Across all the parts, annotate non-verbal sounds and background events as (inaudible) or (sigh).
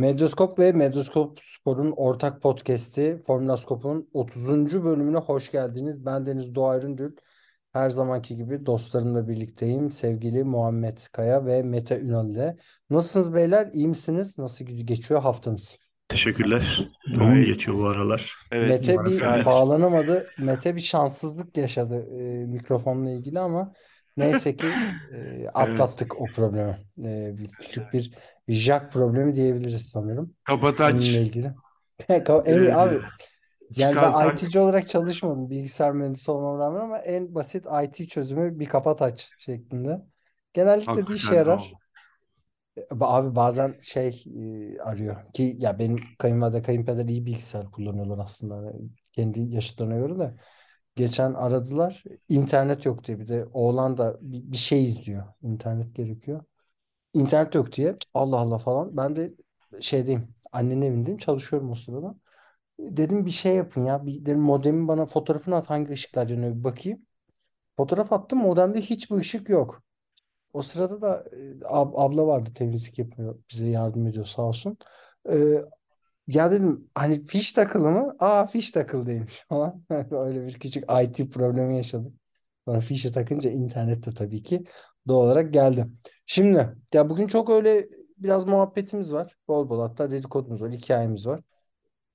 Medyaskop ve Medyaskop Spor'un ortak podcast'i Formula Scope'un 30. bölümüne hoş geldiniz. Ben Deniz Doğa Üründül. Her zamanki gibi dostlarımla birlikteyim. Sevgili Muhammed Kaya ve Mete Ünal ile. Nasılsınız beyler? İyi misiniz? Nasıl geçiyor haftanız? Teşekkürler. Yoğun geçiyor bu aralar. Evet, Mete bir sen- bağlanamadı. Mete bir şanssızlık yaşadı e, mikrofonla ilgili ama neyse ki e, atlattık o problemi. E, bir, küçük bir jack problemi diyebiliriz sanırım. Kapataç. Bununla ilgili. (laughs) En, Ee, abi yani ben IT'ci olarak çalışmadım bilgisayar mühendisi olmama rağmen ama en basit IT çözümü bir kapat aç şeklinde. Genellikle de işe Hakikaten yarar. Abi bazen şey e, arıyor ki ya benim kayınvalide kayınpeder iyi bilgisayar kullanıyorlar aslında Hani kendi yaşıtlarına göre de geçen aradılar internet yok diye bir de oğlan da bir, bir şey izliyor internet gerekiyor internet yok diye Allah Allah falan ben de şeydeyim annenin evindeyim çalışıyorum o sırada dedim bir şey yapın ya bir dedim modemin bana fotoğrafını at hangi ışıklar yanıyor bir bakayım fotoğraf attım modemde hiçbir ışık yok o sırada da e, ab- abla vardı temizlik yapıyor. Bize yardım ediyor sağ olsun. E, ya dedim hani fiş takılı mı? Aa fiş takılı değilmiş (laughs) falan. (laughs) Öyle bir küçük IT problemi yaşadık. Sonra fişi takınca internette tabii ki doğal olarak geldi. Şimdi ya bugün çok öyle biraz muhabbetimiz var. Bol bol hatta dedikodumuz var, hikayemiz var.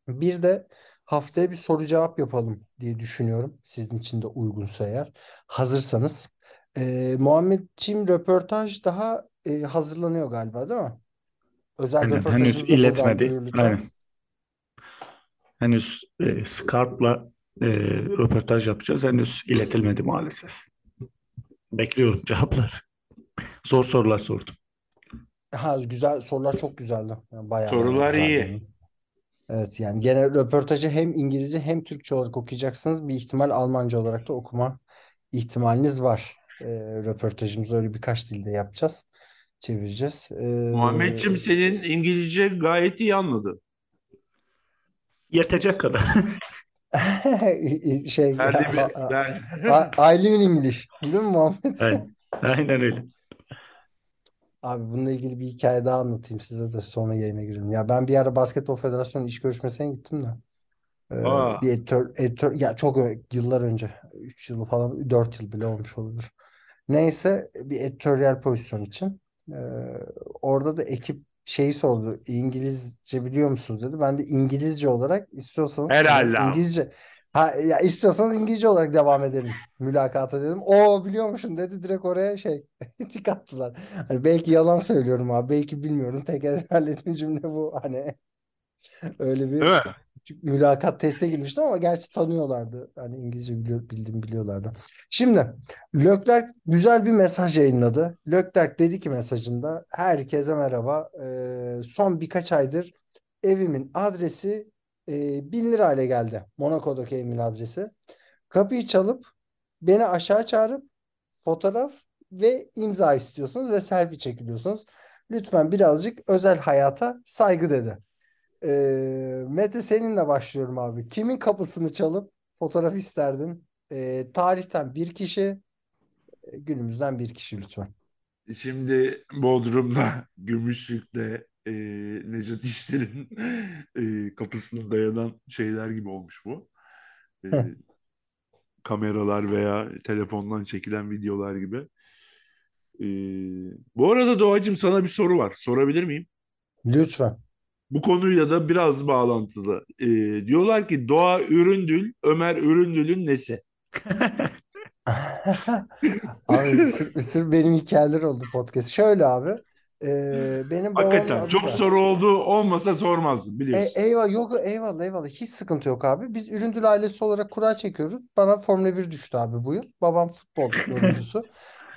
Bir de haftaya bir soru cevap yapalım diye düşünüyorum. Sizin için de uygunsa eğer. Hazırsanız. Ee, Muhammedciğim röportaj daha e, hazırlanıyor galiba değil mi? Özel Aynen, henüz iletmedi. Aynen. Henüz e, Skype'la e, röportaj yapacağız. Henüz iletilmedi maalesef. Bekliyorum (laughs) cevaplar. Zor sorular sordum. Ha, güzel sorular çok güzeldi. Yani bayağı Sorular güzeldi. iyi. Evet yani genel röportajı hem İngilizce hem Türkçe olarak okuyacaksınız. Bir ihtimal Almanca olarak da okuma ihtimaliniz var. Ee, röportajımızı öyle birkaç dilde yapacağız. Çevireceğiz. Ee, Muhammedciğim senin İngilizce gayet iyi anladı. Yetecek kadar. (laughs) (laughs) şey Derdi bir, A- der. A- I live in English. Değil mi Muhammed? (laughs) Aynen, aynen öyle. Abi bununla ilgili bir hikaye daha anlatayım size de sonra yayına girelim. Ya ben bir ara Basketbol Federasyonu iş görüşmesine gittim de. Ee, Aa. bir editör, editör ya çok yıllar önce 3 yıl falan 4 yıl bile olmuş olabilir. Neyse bir editoryal pozisyon için. Ee, orada da ekip şeyi sordu. İngilizce biliyor musunuz dedi. Ben de İngilizce olarak istiyorsanız Herhalde. İngilizce ha ya istiyorsanız İngilizce olarak devam edelim mülakata dedim. O biliyor musun dedi direkt oraya şey (laughs) tik attılar. Hani belki yalan söylüyorum abi. Belki bilmiyorum. Tek ezberlediğim cümle bu. Hani (laughs) öyle bir Değil mi? Mülakat teste girmiştim ama gerçi tanıyorlardı. Hani İngilizce biliyor, bildiğimi biliyorlardı. Şimdi Leclerc güzel bir mesaj yayınladı. Leclerc dedi ki mesajında herkese merhaba. Ee, son birkaç aydır evimin adresi e, 1000 lira hale geldi. Monaco'daki evimin adresi. Kapıyı çalıp beni aşağı çağırıp fotoğraf ve imza istiyorsunuz ve selfie çekiliyorsunuz. Lütfen birazcık özel hayata saygı dedi. Ee, Mete seninle başlıyorum abi. Kimin kapısını çalıp fotoğraf isterdin? Ee, tarihten bir kişi, e, günümüzden bir kişi lütfen. Şimdi Bodrum'da, (laughs) Gümüşlük'te e, Nejat İşler'in e, kapısına dayanan şeyler gibi olmuş bu. E, Heh. kameralar veya telefondan çekilen videolar gibi. E, bu arada Doğacığım sana bir soru var. Sorabilir miyim? Lütfen. Bu konuyla da biraz bağlantılı. E, diyorlar ki Doğa Üründül, Ömer Üründül'ün nesi? (laughs) Abi sırf, sırf benim hikayeler oldu podcast. Şöyle abi. e, benim babamın Hakikaten adı çok da- soru oldu olmasa sormazdım E, biliyorsun. eyvallah yok eyvallah eyvallah hiç sıkıntı yok abi. Biz Üründül ailesi olarak kura çekiyoruz. Bana Formula 1 düştü abi bu yıl. Babam futbol yorumcusu. (laughs)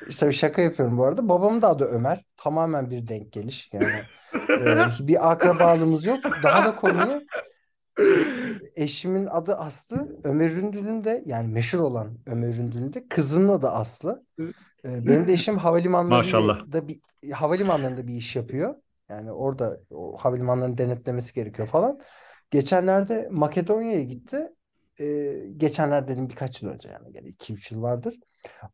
İşte bir şaka yapıyorum bu arada. Babamın da adı Ömer. Tamamen bir denk geliş. Yani e, (laughs) bir akrabalığımız yok. Daha da konuyu eşimin adı Aslı. Ömer Üründül'ün de yani meşhur olan Ömer Üründül'ün de kızının adı Aslı. Ee, benim de eşim Maşallah. havalimanlarında bir havalimanlarında bir iş yapıyor. Yani orada o havalimanlarını denetlemesi gerekiyor falan. Geçenlerde Makedonya'ya gitti. Ee, geçenler dedim birkaç yıl önce yani, yani 2-3 yıl vardır.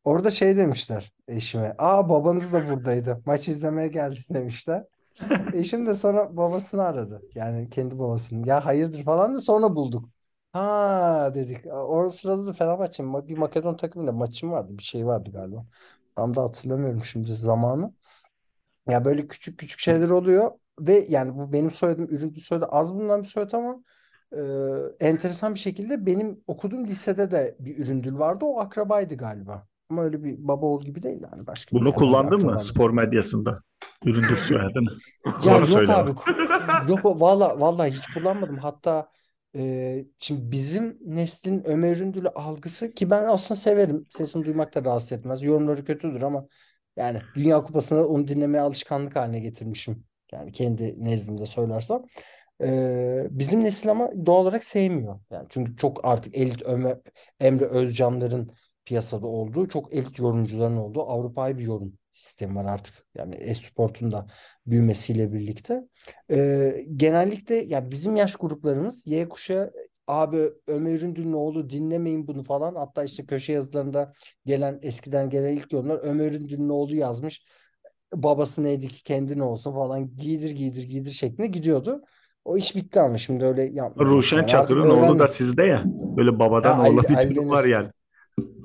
Orada şey demişler eşime. Aa babanız da buradaydı. Maç izlemeye geldi (laughs) demişler. Eşim de sonra babasını aradı. Yani kendi babasını. Ya hayırdır falan da sonra bulduk. Ha dedik. O sırada da Fenerbahçe'nin bir Makedon takımıyla maçım vardı. Bir şey vardı galiba. Tam da hatırlamıyorum şimdi zamanı. Ya böyle küçük küçük şeyler oluyor ve yani bu benim soyadım ürüntü soyadı az bulunan bir soyad ama e, enteresan bir şekilde benim okuduğum lisede de bir üründül vardı. O akrabaydı galiba. Ama öyle bir baba oğul gibi değil yani başka bir Bunu kullandın mı akrabaydı. spor medyasında? Üründür soyadını. (laughs) Ya yok söyle abi. Yok valla valla hiç kullanmadım. Hatta e, şimdi bizim neslin Ömer Üründül'ü algısı ki ben aslında severim. Sesini duymak da rahatsız etmez. Yorumları kötüdür ama yani Dünya Kupası'nda onu dinlemeye alışkanlık haline getirmişim. Yani kendi nezdimde söylersem. E, bizim nesil ama doğal olarak sevmiyor. Yani çünkü çok artık elit Ömer, Emre Özcanların piyasada olduğu, çok elit yorumcuların olduğu Avrupa'yı bir yorum sistemi var artık. Yani e-sportun da büyümesiyle birlikte. Ee, genellikle ya bizim yaş gruplarımız Y kuşağı abi Ömer Üründül'ün oğlu dinlemeyin bunu falan. Hatta işte köşe yazılarında gelen eskiden gelen ilk yorumlar Ömer Üründül'ün oğlu yazmış. Babası neydi ki kendine olsun falan giydir giydir giydir şeklinde gidiyordu. O iş bitti ama şimdi öyle yapmıyorlar. Ruşen Yani Çakır'ın oğlu da sizde ya. Böyle babadan Ali, bir Ali durum var Deniz. yani.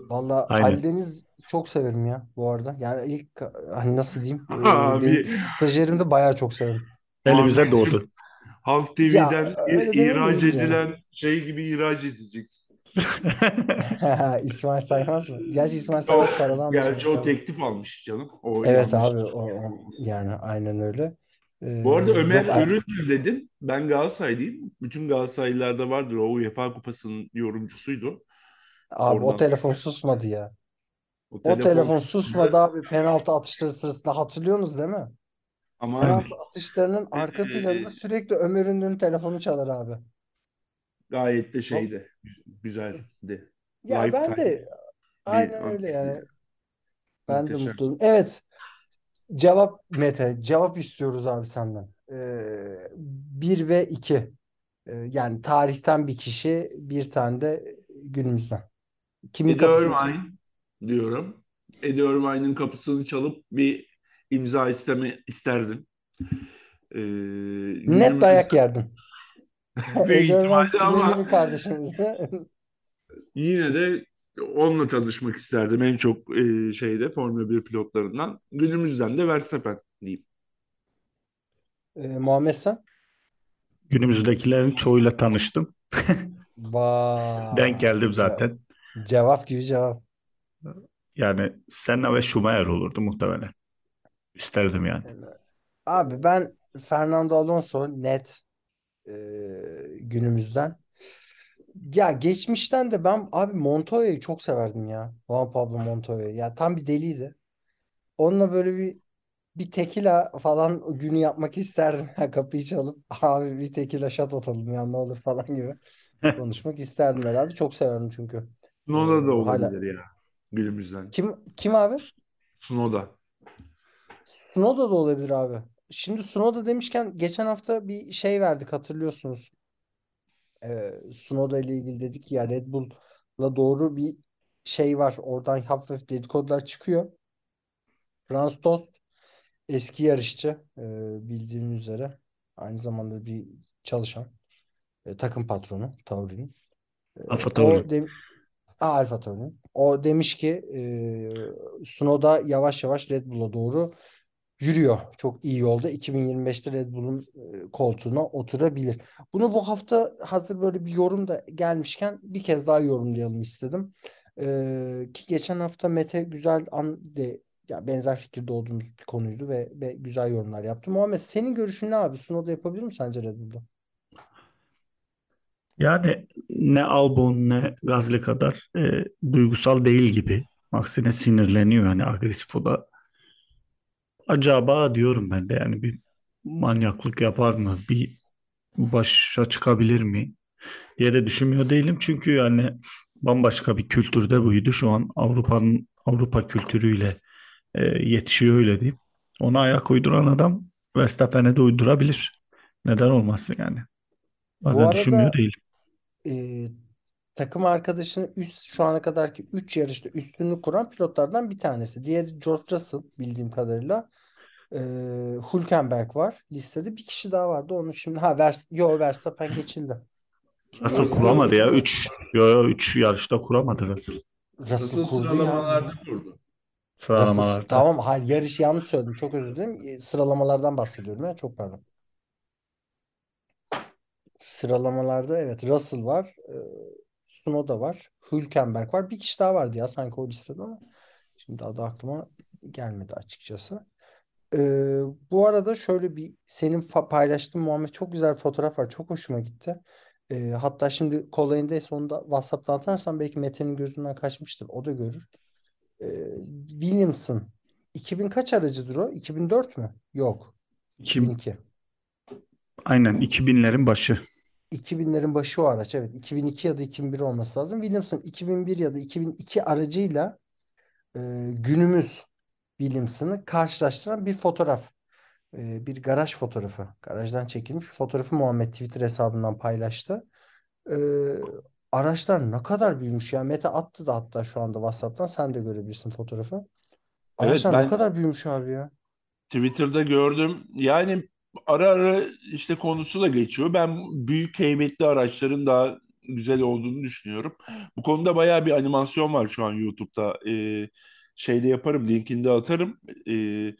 Valla Aynen. Ali Deniz çok severim ya bu arada. Yani ilk hani nasıl diyeyim? (laughs) Ee, Abi. benim stajyerim de bayağı çok severim. Elimize doğdu. (laughs) Halk Ya TV'den öyle ihraç demeyelim yani. edilen şey gibi ihraç edeceksin. (laughs) İsmail Saymaz mı? Gerçi İsmail Saymaz Yok, paradan da gerçi o çalışıyor. teklif almış canım. O Evet yanlış. abi o, o- yani aynen öyle. Ee, Bu arada Ömer yok, dedin. Ben Galatasaraylıyım. Bütün Galatasaraylılarda vardır. O UEFA Kupası'nın yorumcusuydu. abi o Oradan telefon susmadı ya. o O telefon telefon susmadı abi penaltı atışları sırasında hatırlıyorsunuz değil mi? ama Penaltı atışlarının arka Ee, planında sürekli Ömer Ünlü'nün telefonu çalar abi. gayet de O, şeydi. Güzeldi. ya ben Lifetime de aynen öyle yani. Ben de muhteşem. mutluyum. Evet. Cevap Mete. Cevap istiyoruz abi senden. Ee, bir ve iki. Ee, yani tarihten bir kişi, bir tane de günümüzden. Kimin Eddie kapısını Irvine diyorum. Eddie Irvine'ın kapısını çalıp bir imza isteme isterdim. Ee, net dayak yerdin. (laughs) büyük ihtimalle ama sinirli bir kardeşimiz. (laughs) yine de onunla tanışmak isterdim en çok e, şeyde Formula 1 pilotlarından. Günümüzden de Verstappen diyeyim. Ee, Muhammed sen? Günümüzdekilerin çoğuyla tanıştım. (laughs) Denk Vay. geldim Ce- zaten. cevap gibi cevap. Yani Senna ve Schumacher olurdu muhtemelen. İsterdim yani. Abi ben Fernando Alonso net e, günümüzden. Ya geçmişten de ben abi Montoya'yı çok severdim ya. Juan Pablo Montoya. Ya tam bir deliydi. Onunla böyle bir bir tekila falan günü yapmak isterdim. (laughs) Ya kapıyı çalıp abi bir tekila shot atalım ya ne olur falan gibi (laughs) konuşmak isterdim herhalde. Çok severdim çünkü. Tsunoda da Ee, hala olabilir ya günümüzden. kim kim abi? Tsunoda. Tsunoda da olabilir abi. Şimdi Tsunoda demişken geçen hafta bir şey verdik hatırlıyorsunuz. Ee, Tsunoda ile ilgili dedik ya Red Bull'la doğru bir şey var. Oradan hafif dedikodular çıkıyor. Franz Tost eski yarışçı e, bildiğiniz üzere. Aynı zamanda bir çalışan. e, takım patronu Tauri'nin. E, Alfa Tauri. de Alfa Tauri. O demiş ki e, Tsunoda yavaş yavaş Red Bull'a doğru yürüyor. Çok iyi yolda. 2025'te Red Bull'un e, koltuğuna oturabilir. Bunu bu hafta hazır böyle bir yorum da gelmişken bir kez daha yorumlayalım istedim. E, ki geçen hafta Mete güzel an de ya benzer fikirde olduğumuz bir konuydu ve, ve güzel yorumlar yaptı. Muhammed senin görüşün ne abi? Tsunoda yapabilir mi sence Red Bull'da? Yani ne Albon ne Gasly kadar e, duygusal değil gibi. Aksine sinirleniyor yani agresif o da. Acaba diyorum ben de yani bir manyaklık yapar mı? Bir başa çıkabilir mi? diye de düşünmüyor değilim. Çünkü yani bambaşka bir kültürde buydu. Şu an Avrupa'nın Avrupa kültürüyle e, yetişiyor öyle diyeyim. Ona ayak uyduran adam Verstappen'e de uydurabilir. Neden olmasın yani? Bu Bazen düşünmüyor arada değilim. e, takım arkadaşını üst şu ana kadarki 3 yarışta üstünlük kuran pilotlardan bir tanesi. Diğeri George Russell bildiğim kadarıyla. E, Hülkenberg var listede. Bir kişi daha vardı. Onu şimdi ha Vers yo Verstappen geçildi. (clears throat) Russell Russell kuramadı ya. kuramadı. 3 yo yo 3 yarışta kuramadı Russell. Russell Nasıl kurdu ya. sıralamalarda kurdu. Russell, Sıralamalarda. tamam hayır yarışı yanlış söyledim. Çok özür dilerim. E, Sıralamalardan bahsediyorum ya. Çok pardon. Sıralamalarda evet Russell var. E, Tsunoda var. Hülkenberg var. Bir kişi daha vardı ya sanki o listede ama şimdi adı aklıma gelmedi açıkçası. E, bu arada şöyle bir senin paylaştığın Muhammed çok güzel fotoğraf var. Çok hoşuma gitti. E, hatta şimdi kolayındaysa onu da WhatsApp'tan atarsan belki Mete'nin gözünden kaçmıştır. O da görür. E, Williamson 2000 kaç aracıdır o? 2004 mü? Yok. İki- 2002. aynen 2000'lerin başı. 2000'lerin başı o araç. Evet. 2002 ya da 2001 olması lazım. Williamson 2001 ya da 2002 aracıyla e, günümüz Williamson'ı karşılaştıran bir fotoğraf. E, bir garaj fotoğrafı. Garajdan çekilmiş bir fotoğrafı Muhammed Twitter hesabından paylaştı. E, araçlar ne kadar büyümüş ya. Mete attı da hatta şu anda WhatsApp'tan. Sen de görebilirsin fotoğrafı. Evet Araçlar ne ben kadar büyümüş abi ya. Twitter'da gördüm. Yani ara ara işte konusu da geçiyor. Ben büyük heybetli araçların daha güzel olduğunu düşünüyorum. Bu konuda bayağı bir animasyon var şu an YouTube'da. Ee, şeyde yaparım, linkini de atarım. Ee,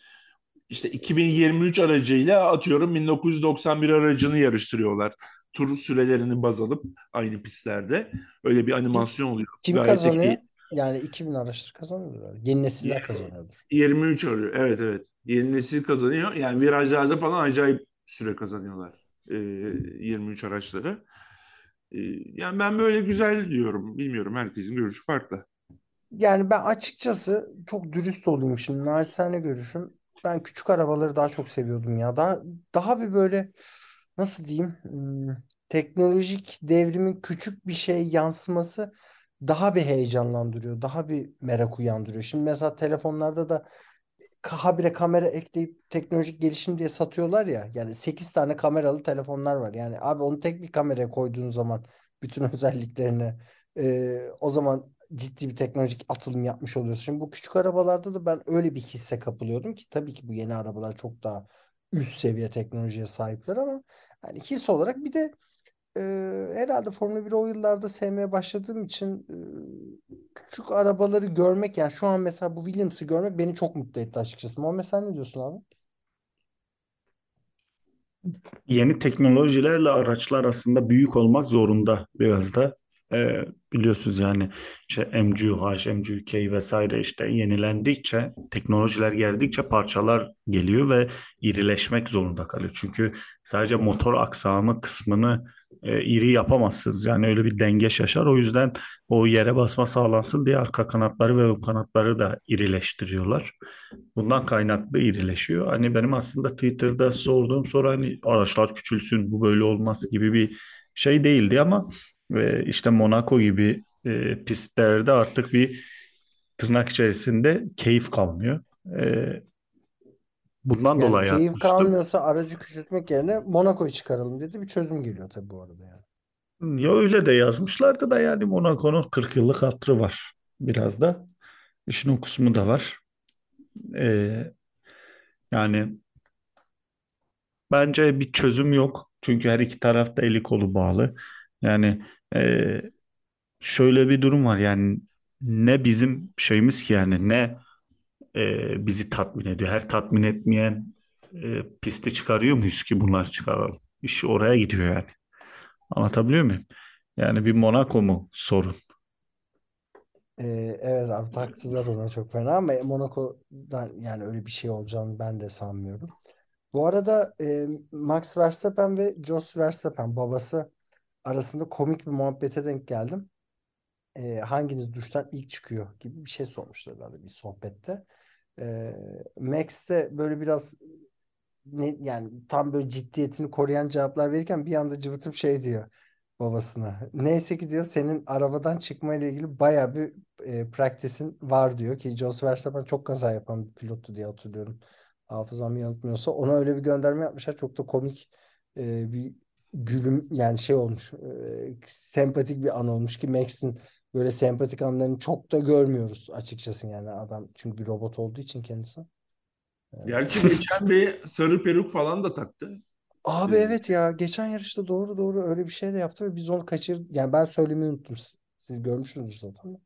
işte 2023 aracıyla atıyorum 1991 aracını yarıştırıyorlar. Tur sürelerini baz alıp aynı pistlerde. Öyle bir animasyon oluyor. Kim Gayet kazanıyor? keyifli. Yani 2000 araçtır kazanıyordur. Yeni nesiller kazanıyordur. 23 arıyor. Evet evet. Yeni nesil kazanıyor. Yani virajlarda falan acayip süre kazanıyorlar. Ee, 23 araçları. Ee, yani ben böyle güzel diyorum. Bilmiyorum herkesin görüşü farklı. Yani ben açıkçası çok dürüst olayım şimdi. Naçizane görüşüm. Ben küçük arabaları daha çok seviyordum ya. Daha daha bir böyle nasıl diyeyim hmm, teknolojik devrimin küçük bir şey yansıması daha bir heyecanlandırıyor. Daha bir merak uyandırıyor. Şimdi mesela telefonlarda da habire kamera ekleyip teknolojik gelişim diye satıyorlar ya. Yani 8 tane kameralı telefonlar var. Yani abi onu tek bir kameraya koyduğun zaman bütün (laughs) özelliklerini e, o zaman ciddi bir teknolojik atılım yapmış oluyorsun. Şimdi bu küçük arabalarda da ben öyle bir hisse kapılıyordum ki tabii ki bu yeni arabalar çok daha üst seviye teknolojiye sahipler ama hani his olarak bir de e, herhalde Formula 1'i o yıllarda sevmeye başladığım için küçük arabaları görmek yani şu an mesela bu Williams'ı görmek beni çok mutlu etti açıkçası. Muhammed sen ne diyorsun abi? Yeni teknolojilerle araçlar aslında büyük olmak zorunda biraz da. Ee, biliyorsunuz yani işte MGUH, MGUK vesaire işte yenilendikçe, teknolojiler geldikçe parçalar geliyor ve irileşmek zorunda kalıyor. Çünkü sadece motor aksamı kısmını e, iri yapamazsınız. Yani öyle bir denge şaşar. O yüzden o yere basma sağlansın diye arka kanatları ve ön kanatları da irileştiriyorlar. Bundan kaynaklı irileşiyor. Hani benim aslında Twitter'da sorduğum soru hani araçlar küçülsün bu böyle olmaz gibi bir şey değildi ama e, işte Monaco gibi e, pistlerde artık bir tırnak içerisinde keyif kalmıyor. E, bundan Yani dolayı keyif atmıştım. kalmıyorsa aracı küçültmek yerine Monaco'yu çıkaralım dedi. Bir çözüm geliyor tabii bu arada yani. Ya öyle de yazmışlardı da yani Monaco'nun 40 yıllık hatırı var biraz da. İşin o kısmı da var. E, yani Bence bir çözüm yok. Çünkü her iki taraf da eli kolu bağlı. Yani e, şöyle bir durum var yani ne bizim şeyimiz ki yani ne e, bizi tatmin ediyor. Her tatmin etmeyen e, pisti çıkarıyor muyuz ki bunlar çıkaralım? İş oraya gidiyor yani. Anlatabiliyor muyum? Yani bir Monaco mu sorun? Ee, evet abi taktılar ona çok fena ama Monaco'dan yani öyle bir şey olacağını ben de sanmıyorum. Bu arada e, Max Verstappen ve Jos Verstappen babası arasında komik bir muhabbete denk geldim. E, hanginiz duştan ilk çıkıyor gibi bir şey sormuşlar herhalde bir sohbette. E, Max de böyle biraz ne, yani tam böyle ciddiyetini koruyan cevaplar verirken bir anda cıvıtıp şey diyor. babasına. Neyse ki diyor senin arabadan çıkma ile ilgili baya bir e, practice'in var diyor ki Jos Verstappen çok kaza yapan bir pilottu diye hatırlıyorum. Hafızam yanıltmıyorsa. Ona öyle bir gönderme yapmışlar. Çok da komik e, bir gülüm yani şey olmuş. e, sempatik bir an olmuş ki Max'in böyle sempatik anlarını çok da görmüyoruz açıkçası yani adam çünkü bir robot olduğu için kendisi. Gerçi (laughs) geçen bir sarı peruk falan da taktı. Abi Evet. evet ya geçen yarışta doğru doğru öyle bir şey de yaptı ve biz onu kaçırdık. Yani ben söylemeyi unuttum. Siz, görmüşsünüzdür zaten.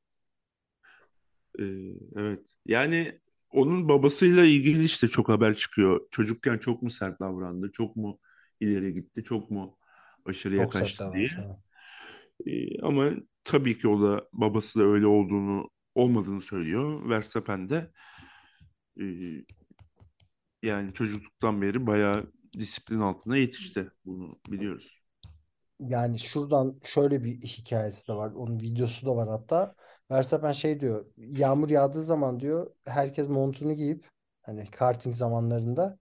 Ee, evet. Yani onun babasıyla ilgili işte çok haber çıkıyor. Çocukken çok mu sert davrandı? Çok mu ileri gitti? Çok mu aşırıya Çok kaçtı diye. Ee, ama tabii ki o da babası da öyle olduğunu olmadığını söylüyor. Verstappen de e, yani çocukluktan beri bayağı disiplin altında yetişti. Bunu biliyoruz. Yani şuradan şöyle bir hikayesi de var. Onun videosu da var hatta. Verstappen şey diyor. Yağmur yağdığı zaman diyor herkes montunu giyip hani karting zamanlarında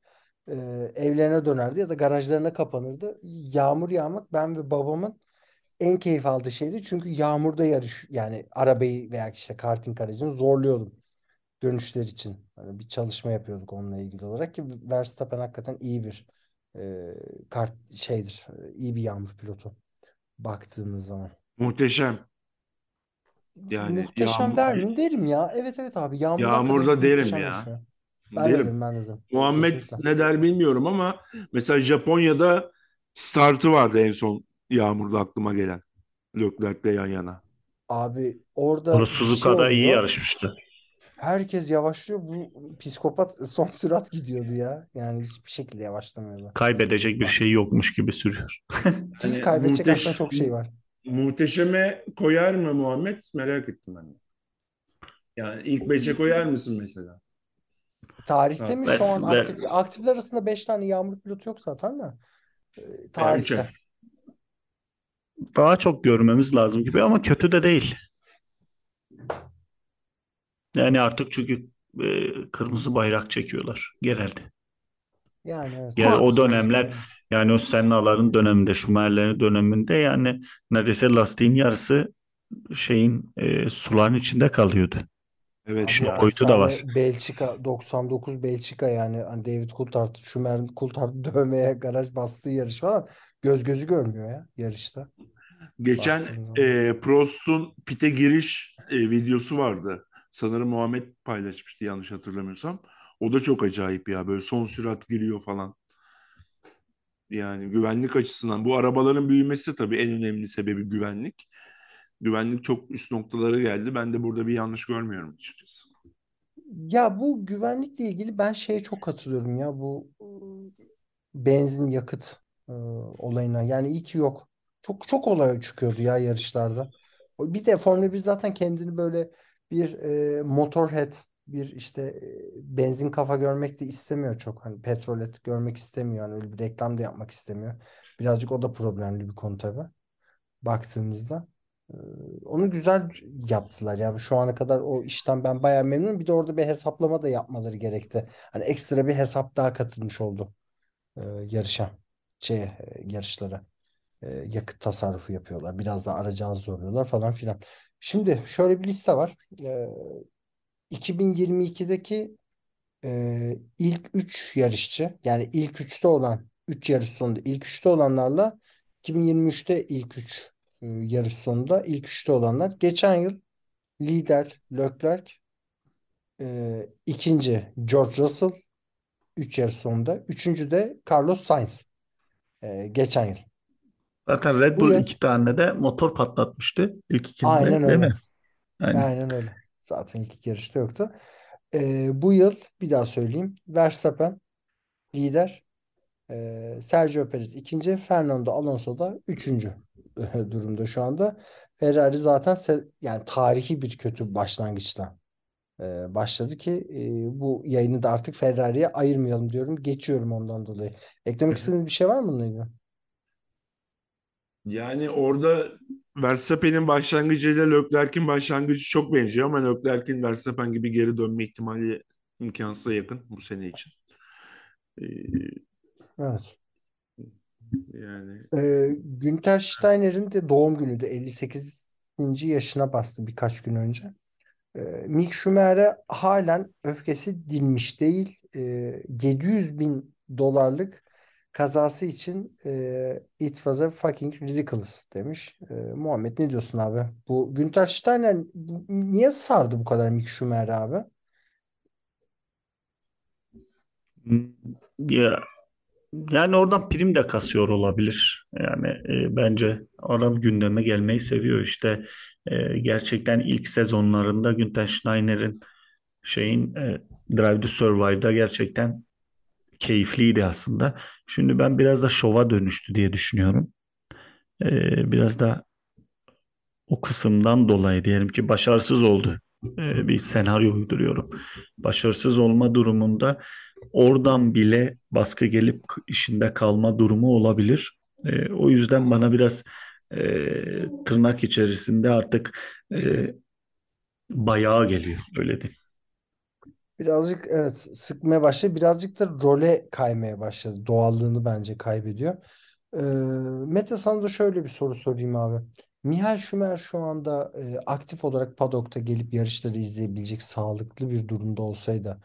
e, evlerine dönerdi ya da garajlarına kapanırdı. Yağmur yağmak ben ve babamın en keyif aldığı şeydi. Çünkü yağmurda yarış yani arabayı veya işte karting aracını zorluyordum dönüşler için. Hani bir çalışma yapıyorduk onunla ilgili olarak ki Verstappen hakikaten iyi bir e, kart şeydir. iyi bir yağmur pilotu baktığımız zaman. Muhteşem. Yani Muhteşem yağmur- der mi? Derim ya. Evet evet abi. Yağmur Yağmurda derim ya. yaşıyor. Ben de Derim. derim ben de derim. Muhammed Kesinlikle. ne der bilmiyorum ama mesela Japonya'da startı vardı en son yağmurda aklıma gelen. Leclerc'le yan yana. Abi orada Onu bir şey Suzuka'da iyi oluyor. yarışmıştı. Herkes yavaşlıyor. Bu psikopat son sürat gidiyordu ya. Yani hiçbir şekilde yavaşlamıyordu. Kaybedecek bir şey yokmuş gibi sürüyor. (laughs) Hani kaybedecek muhteş- aslında çok şey var. Muhteşeme koyar mı Muhammed? Merak ettim ben de. Yani ilk beşe koyar mısın mesela? Tarihte Ha, mi şu an ve- aktif, aktifler arasında 5 tane yağmur pilotu yok zaten de. Ee, tarihte. Daha çok görmemiz lazım gibi ama kötü de değil. Yani artık çünkü e, kırmızı bayrak çekiyorlar genelde. Yani evet. Yani o dönemler yani o Senna'ların döneminde, Schumacher'lerin döneminde yani neredeyse lastiğin yarısı şeyin e, suların içinde kalıyordu. Evet İşin ya. boyutu da var. Efsane Belçika 99 Belçika yani hani David Coulthard, Schumacher Coulthard (laughs) dövmeye garaj bastığı yarış falan göz gözü görmüyor ya yarışta. Geçen Baktığın zaman. e, Prost'un pite giriş e, videosu vardı. Sanırım Muhammed paylaşmıştı yanlış hatırlamıyorsam. O da çok acayip ya. Böyle son sürat giriyor falan. Yani güvenlik açısından bu arabaların büyümesi tabii en önemli sebebi güvenlik. Güvenlik çok üst noktalara geldi. Ben de burada bir yanlış görmüyorum açıkçası. Ya bu güvenlikle ilgili ben şeye çok katılıyorum ya bu ıı, benzin yakıt ıı, olayına. Yani iyi ki yok. Çok çok olay çıkıyordu ya yarışlarda. Bir de Formula 1 zaten kendini böyle bir e, motorhead bir işte e, benzin kafa görmek de istemiyor çok. Hani petrolet görmek istemiyor. Yani öyle bir reklam da yapmak istemiyor. Birazcık o da problemli bir konu tabii baktığımızda. Onu güzel yaptılar. Yani şu ana kadar o işten ben bayağı memnunum. Bir de orada bir hesaplama da yapmaları gerekti. Hani ekstra bir hesap daha katılmış oldu e, yarışa. Şey, e, yarışlara. E, yakıt tasarrufu yapıyorlar. Biraz da aracı az zorluyorlar falan filan. Şimdi şöyle bir liste var. E, 2022'deki e, ilk 3 yarışçı yani ilk 3'te olan 3 yarış sonunda ilk 3'te olanlarla 2023'te ilk 3 yarış sonunda ilk 3'te olanlar. Geçen yıl lider Leclerc e, ikinci George Russell 3 yarış sonunda. Üçüncü de Carlos Sainz e, geçen yıl. Zaten Red Bu Bull iki tane de motor patlatmıştı ilk ikinde Aynen değil öyle. mi? Aynen. Aynen öyle. Zaten ilk iki yarışta yoktu. E, bu yıl bir daha söyleyeyim. Verstappen lider. E, Sergio Perez ikinci. Fernando Alonso da üçüncü (laughs) durumda şu anda. Ferrari zaten yani tarihi bir kötü başlangıçta e, başladı ki e, bu yayını da artık Ferrari'ye ayırmayalım diyorum. Geçiyorum ondan dolayı. Eklemek istediğiniz bir şey var mı bununla ilgili? Yani orada Verstappen'in başlangıcıyla Leclerc'in başlangıcı çok benziyor ama Leclerc'in Verstappen gibi geri dönme ihtimali imkansıza yakın bu sene için. Ee, Evet. Yani Ee, Günter Steiner'in de doğum günüydü. 58. yaşına bastı birkaç gün önce. Ee, Mick Schumacher'e halen öfkesi dinmiş değil. Ee, 700 bin dolarlık kazası için e, it was a fucking ridiculous demiş. Ee, Muhammed ne diyorsun abi? Bu Günter Steiner niye sardı bu kadar Mick Schumacher'e abi? Ya yani oradan prim de kasıyor olabilir. Yani e, bence adam gündeme gelmeyi seviyor işte. E, gerçekten ilk sezonlarında Günther Steiner'in şeyin e, Drive to Survive'da gerçekten keyifliydi aslında. Şimdi ben biraz da şova dönüştü diye düşünüyorum. E, biraz da o kısımdan dolayı diyelim ki başarısız oldu. E, bir senaryo uyduruyorum. Başarısız olma durumunda oradan bile baskı gelip işinde kalma durumu olabilir. E, o yüzden bana biraz e, tırnak içerisinde artık e, bayağı geliyor öyle diyeyim. Birazcık evet sıkmaya başladı. Birazcık da role kaymaya başladı. Doğallığını bence kaybediyor. Ee, Mete sana da şöyle bir soru sorayım abi. Michael Schumacher şu anda e, aktif olarak paddock'ta gelip yarışları izleyebilecek sağlıklı bir durumda olsaydı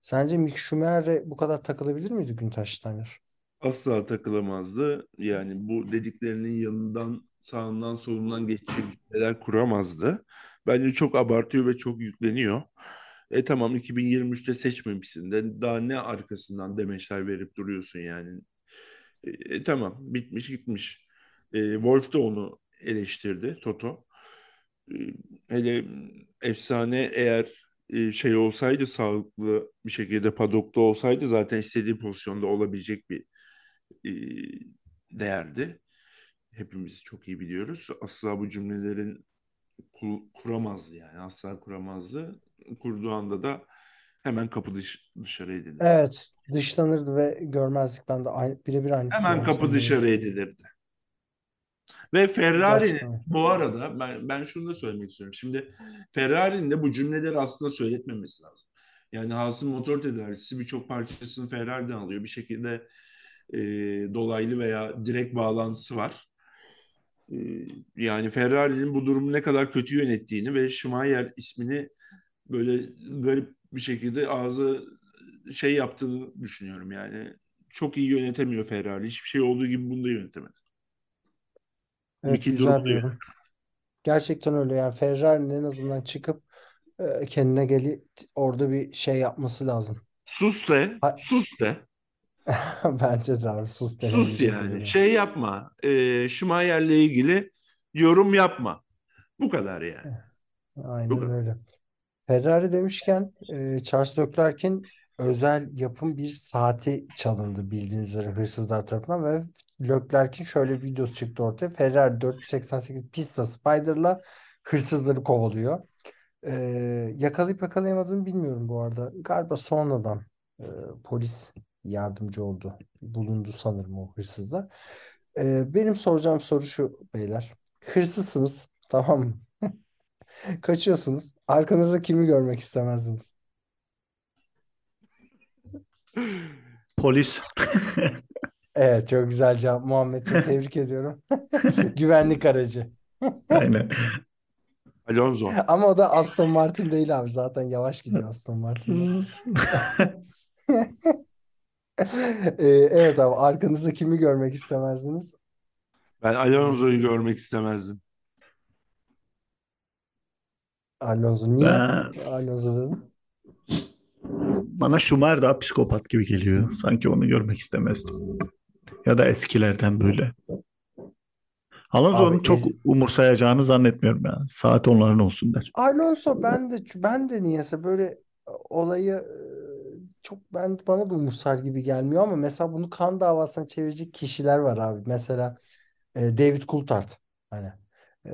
sence Mick Schumacher'e bu kadar takılabilir miydi Günther Steiner? asla takılamazdı. Yani bu dediklerinin yanından sağından solundan geçecek cümleler kuramazdı. Bence çok abartıyor ve çok yükleniyor. E tamam 2023'te seçmemişsin de daha ne arkasından demeçler verip duruyorsun yani. E, e, tamam bitmiş gitmiş. E, Wolf da onu eleştirdi Toto. E, hele efsane eğer şey olsaydı sağlıklı bir şekilde padokta olsaydı zaten istediği pozisyonda olabilecek bir e, değerdi. Hepimiz çok iyi biliyoruz. Asla bu cümlelerin ku- kuramazdı yani. Asla kuramazdı. Kurduğu anda da hemen kapı dış, dışarı edilirdi. Evet dışlanırdı ve görmezlikten de aynı, birebir aynı Hemen kapı dışarı edilirdi. Ve Ferrari'nin bu arada ben, ben şunu da söylemek istiyorum. Şimdi Ferrari'nin de bu cümleleri aslında söyletmemesi lazım. Yani Haas'ın motor tedarikçisi birçok parçasını Ferrari'den alıyor. Bir şekilde e, dolaylı veya direkt bağlantısı var. E, yani Ferrari'nin bu durumu ne kadar kötü yönettiğini ve Schumacher ismini böyle garip bir şekilde ağzı şey yaptığını düşünüyorum. Yani çok iyi yönetemiyor Ferrari. Hiçbir şey olduğu gibi bunu da yönetemedi. Evet Mickey güzel durumu bir yorum. Gerçekten öyle yani Ferrari'nin en azından çıkıp e, kendine gelip orada bir şey yapması lazım. Sus de, Ha- sus de, (laughs) Bence de abi sus sus denemeyecek yani. oluyor. Şey yapma, e, Schumacher'le ilgili yorum yapma. Bu kadar yani. Bu Aynen kadar. öyle. Ferrari demişken e, Charles Leclerc'in özel yapım bir saati çalındı bildiğiniz üzere hırsızlar tarafından ve Leclerc'in şöyle bir videosu çıktı ortaya. Ferrari 488 Pista Spider'la hırsızları kovalıyor. E, yakalayıp yakalayamadığını bilmiyorum bu arada. Galiba sonradan e, polis yardımcı oldu. Bulundu sanırım o hırsızlar. E, benim soracağım soru şu beyler. Hırsızsınız tamam mı? (laughs) Kaçıyorsunuz. Arkanızda kimi görmek istemezdiniz? Polis. (laughs) Evet çok güzel cevap Muhammedciğim (laughs) tebrik ediyorum. (laughs) Güvenlik aracı. Aynen. (laughs) Alonso. Ama o da Aston Martin değil abi. Zaten yavaş gidiyor Aston Martin. Ee, evet abi arkanızda kimi görmek istemezdiniz? Ben Alonso'yu görmek istemezdim. Alonso. Niye Ben, Alonso dedin? bana Schumacher daha psikopat gibi geliyor. Sanki onu görmek istemezdim. Ya da eskilerden böyle. Alonso'nun çok ez- umursayacağını zannetmiyorum ya. Saat onların olsun der. Alonso ben de ben de niyeyse böyle olayı e, çok ben bana da umursar gibi gelmiyor ama mesela bunu kan davasına çevirecek kişiler var abi. Mesela e, David Coulthard hani e,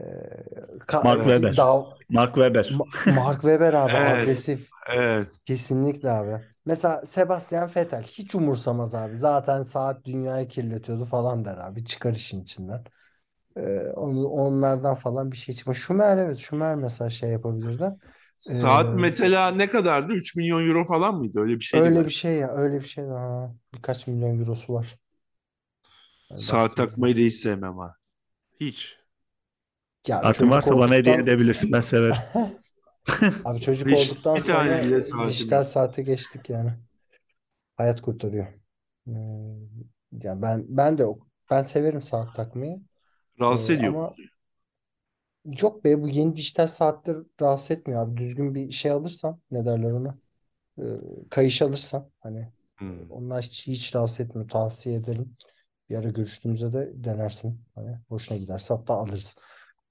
Mark e, Webber. dav Mark Webber. Ma- Mark Webber abi (laughs) Evet. agresif Evet. kesinlikle abi. Mesela Sebastian Vettel hiç umursamaz abi. Zaten saat dünyayı kirletiyordu falan der abi. Çıkar işin içinden. E, onu, onlardan falan bir şey çıkmaz. Schumacher evet Schumacher mesela şey yapabilirdi. Saat Ee, mesela ne kadardı? 3 milyon euro falan mıydı? Öyle bir şeydi öyle galiba. bir şey ya öyle bir şey ha. Birkaç milyon eurosu var. Yani Saat baktığımız takmayı da hiç sevmem ha. Hiç. Ya Saatin çocuk varsa bana hediye olduktan edebilirsin. Ben severim. (laughs) (laughs) abi çocuk Hiç olduktan bir tane sonra bile saatim dijital yok. saate geçtik yani. Hayat kurtarıyor. Hmm, Ya ben ben de ben severim saat takmayı. Rahatsız Ee, ediyor mu? ama yok be bu yeni dijital saatler rahatsız etmiyor abi. Düzgün bir şey alırsan ne derler ona? Ee, kayış alırsan hani Hmm. onlar hiç, hiç rahatsız etmiyor. Tavsiye ederim. Bir ara görüştüğümüzde de denersin. Hani hoşuna giderse hatta alırız.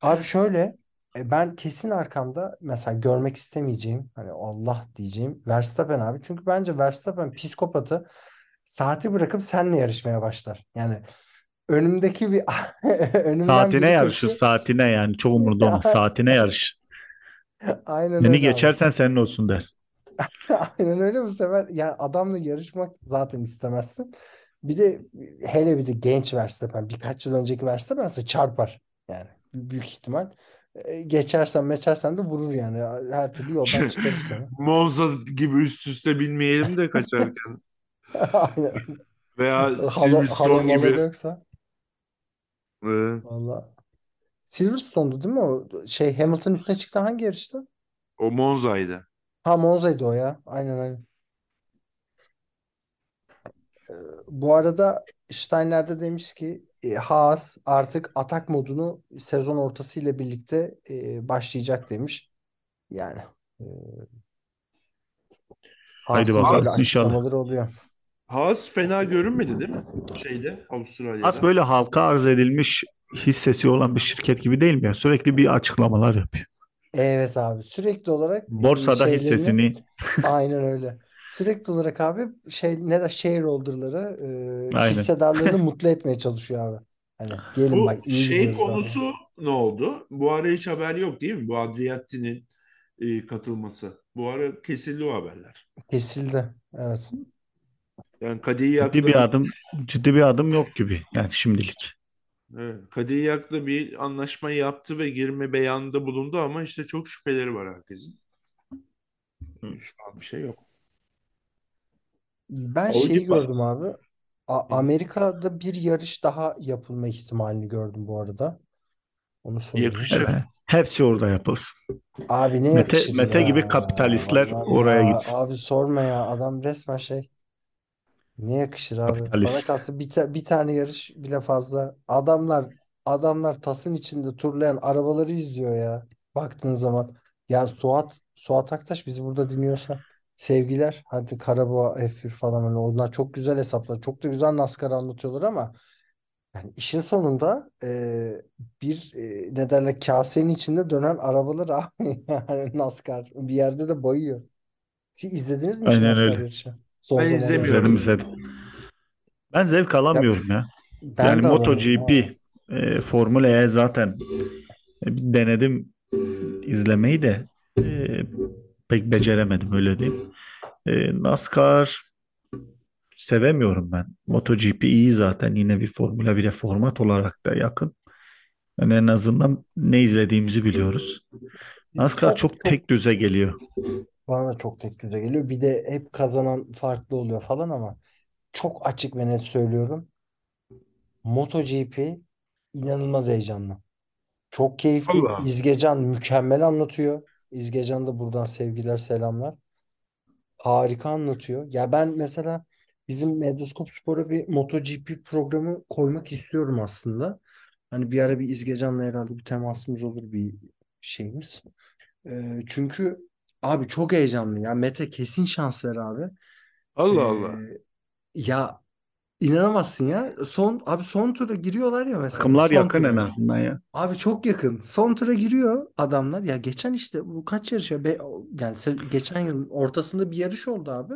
Abi şöyle e, ben kesin arkamda mesela görmek istemeyeceğim hani Allah diyeceğim Verstappen abi. Çünkü bence Verstappen psikopatı saati bırakıp seninle yarışmaya başlar. Yani önümdeki bir (laughs) önümden Saatine yarışır. kaçıyor. Saatine yani. Çok umurunda olmaz. (laughs) Saatine yarış. Aynen Beni öyle abi. geçersen senin olsun der. (laughs) Aynen öyle bu sefer yani adamla yarışmak zaten istemezsin. Bir de hele bir de genç Verstappen birkaç yıl önceki Verstappen'se çarpar yani büyük ihtimal. E, Geçersen meçersen de vurur yani her türlü yoldan (laughs) çıkarır seni. Monza gibi üst üste binmeyelim de kaçarken. (laughs) Aynen. Veya Silverstone gibi. yoksa Ee, valla. Silverstone'du değil mi o? Şey Hamilton üstüne çıktı hangi yarıştı? o Monza'ydı. Ha Monza'ydı o ya. Aynen aynen. Bu arada Steiner de demiş ki e, Haas artık atak modunu sezon ortası ile birlikte e, başlayacak demiş. Yani e, Haydi bakalım, inşallah. oluyor. Haas fena görünmedi değil mi? Şeyde Avustralya'da. Az böyle halka arz edilmiş hissesi olan bir şirket gibi değil mi? Sürekli bir açıklamalar yapıyor. Evet abi sürekli olarak e, Borsada şeylerini hissesini (laughs) aynen öyle. Sürekli olarak abi şey ne de shareholder'ları e, Aynen. hissedarlarını (laughs) mutlu etmeye çalışıyor abi. Hani gelin Bu bak iyi şey gidiyoruz abi. konusu ne oldu? Bu ara hiç haber yok değil mi? Bu Adriatti'nin e, katılması. Bu ara kesildi o haberler. Kesildi. Evet. Yani Kadiyak'la ciddi bir adım ciddi bir adım yok gibi yani şimdilik. Evet, Kadiyak'la bir anlaşma yaptı ve girme beyanında bulundu ama işte çok şüpheleri var herkesin. Şu an bir şey yok. Ben şeyi var. gördüm abi. A- Amerika'da bir yarış daha yapılma ihtimalini gördüm bu arada. Onu söyleyeyim. Yakışır. Evet. Hepsi orada yapılsın. Abi ne Mete, yakışır Mete ya. gibi kapitalistler Vallahi oraya ya. gitsin. Abi sorma ya. Adam resmen şey. Ne yakışır abi. Bana Kapitalist. kalsa bir, ta- bir tane yarış bile fazla. Adamlar adamlar tasın içinde turlayan arabaları izliyor ya. Baktığın zaman. Ya Suat Suat Aktaş bizi burada dinliyorsa sevgiler. Hadi Karaboğa F1 falan hani onlar çok güzel hesaplar. Çok da güzel NASCAR anlatıyorlar ama yani işin sonunda e, bir e, ne derler kasenin içinde dönen arabalar abi. (laughs) Yani NASCAR bir yerde de bayıyor. Siz izlediniz mi Aynen öyle. yarışı? Son Ben izlemiyorum. İzledim izledim. Ben zevk alamıyorum ya. Ben Yani MotoGP, e, Formula E zaten e, bir denedim izlemeyi de e, pek beceremedim öyle diyeyim. E, NASCAR sevemiyorum ben. MotoGP iyi zaten yine bir Formula 1'e format olarak da yakın. Yani en azından ne izlediğimizi biliyoruz. NASCAR Çok çok çok tek düze geliyor. bana da çok tek düze geliyor. Bir de hep kazanan farklı oluyor falan ama çok açık ve net söylüyorum. MotoGP inanılmaz heyecanlı. Çok keyifli. Allah. İzgecan mükemmel anlatıyor. İzgecan da buradan sevgiler, selamlar. Harika anlatıyor. Ya ben mesela bizim Medyaskop Spor'a bir MotoGP programı koymak istiyorum aslında. Hani bir ara bir İzgecan'la herhalde bir temasımız olur bir şeyimiz. Ee, çünkü abi çok heyecanlı ya. Mete kesin şans ver abi. Allah Ee, Allah. ya inanamazsın ya. Son abi son tura giriyorlar ya mesela. Takımlar Son yakın tura. en azından ya. Abi çok yakın. Son tura giriyor adamlar. Ya geçen işte bu kaç yarış ya? Be, yani geçen yılın ortasında bir yarış oldu abi.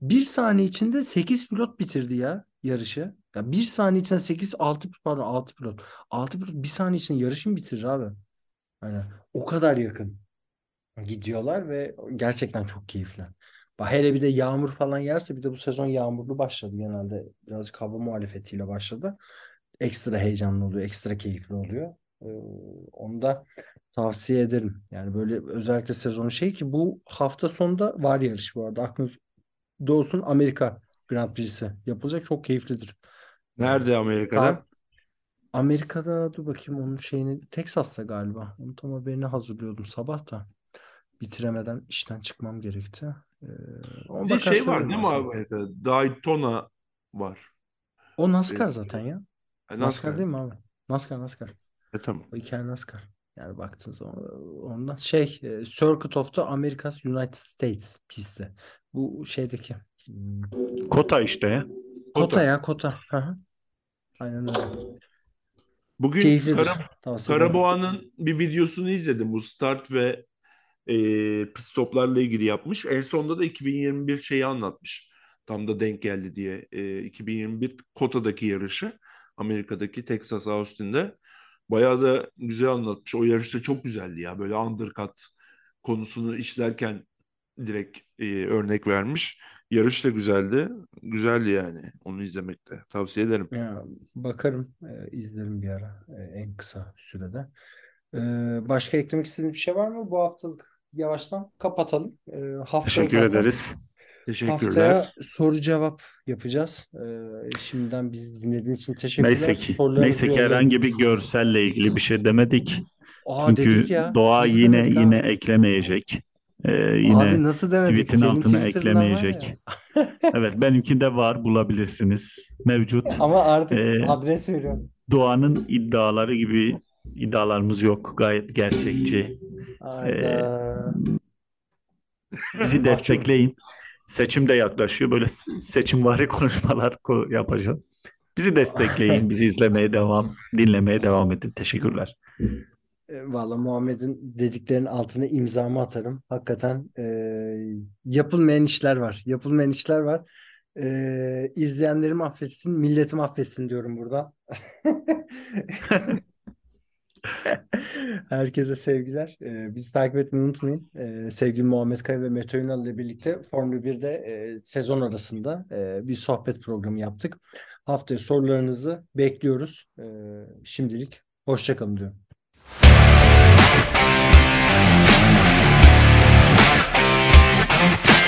Bir saniye içinde 8 pilot bitirdi ya yarışı. Ya bir saniye içinde 8 6 pardon 6 pilot. 6 pilot bir saniye içinde yarışı mı bitirir abi? Hani o kadar yakın gidiyorlar ve gerçekten çok keyifli. Hele bir de yağmur falan yerse bir de bu sezon yağmurlu başladı genelde. Birazcık hava muhalefetiyle başladı. Ekstra heyecanlı oluyor, ekstra keyifli oluyor. Ee, onu da tavsiye ederim. Yani böyle özellikle sezonu şey ki bu hafta sonunda var yarış bu arada. Aklınızda olsun Amerika Grand Prix'si yapılacak. Çok keyiflidir. Nerede Amerika'da? Amerika'da dur bakayım onun şeyini Texas'ta galiba. Onun tam haberini hazırlıyordum sabah da. Bitiremeden işten çıkmam gerekti. Ee, Bir de bakar şey var değil mi sana. Amerika'da? Daytona var. O NASCAR Ee, zaten ya. E, NASCAR NASCAR. değil mi abi? NASCAR NASCAR. E, tamam. O hikaye NASCAR. Yani baktığınız zaman ondan şey e, Circuit of the Americas United States pisti. Bu şeydeki hmm, Kota işte ya. Kota ya Kota. Hı hı. Aynen öyle. Bugün Keyiflidir. Kara. Karaboğa'nın bir videosunu izledim. Bu start ve e, pit stoplarla ilgili yapmış. En sonunda da 2021 şeyi anlatmış. Tam da denk geldi diye. E, 2021 Kota'daki yarışı. Amerika'daki Texas Austin'de. Bayağı da güzel anlatmış. O yarışta çok güzeldi ya. Böyle undercut konusunu işlerken direkt e, örnek vermiş. Yarış da güzeldi. Güzeldi yani. Onu izlemekte. Tavsiye ederim. Ya, bakarım, e, izlerim bir ara e, en kısa sürede. E, başka eklemek istediğiniz bir şey var mı? Bu haftalık yavaştan kapatalım. E, haftaya Teşekkür zaten ederiz. Teşekkürler. haftaya soru cevap yapacağız. E, şimdiden bizi dinlediğiniz için teşekkürler. Neyse ki, Sorularınızı neyse ki yollayın. herhangi bir görselle ilgili bir şey demedik. Aa Çünkü dedik ya. doğa yine demedik yine abi? eklemeyecek. Ee, yine Abi nasıl demedik? tweet'in Senin altına eklemeyecek. (laughs) Evet benimkinde var bulabilirsiniz. Mevcut. Ama artık Ee, adres veriyorum. Doğanın iddiaları gibi iddialarımız yok. Gayet gerçekçi. Hayda. Bizi destekleyin. Seçim de yaklaşıyor. Böyle seçimvari (laughs) konuşmalar ko- yapacağım. Bizi destekleyin. Bizi izlemeye devam, dinlemeye devam edin. Teşekkürler. E, Valla Muhammed'in dediklerinin altına imzamı atarım. Hakikaten e, yapılmayan işler var. Yapılmayan işler var. E, izleyenlerim affetsin, milletim affetsin diyorum burada. (laughs) (laughs) (laughs) Herkese sevgiler. E, bizi takip etmeyi unutmayın. E, sevgili Muhammed Kaya ve Mete Ünal ile birlikte Formula 1'de e, sezon arasında e, bir sohbet programı yaptık. Haftaya sorularınızı bekliyoruz. E, şimdilik hoşçakalın diyorum. Thank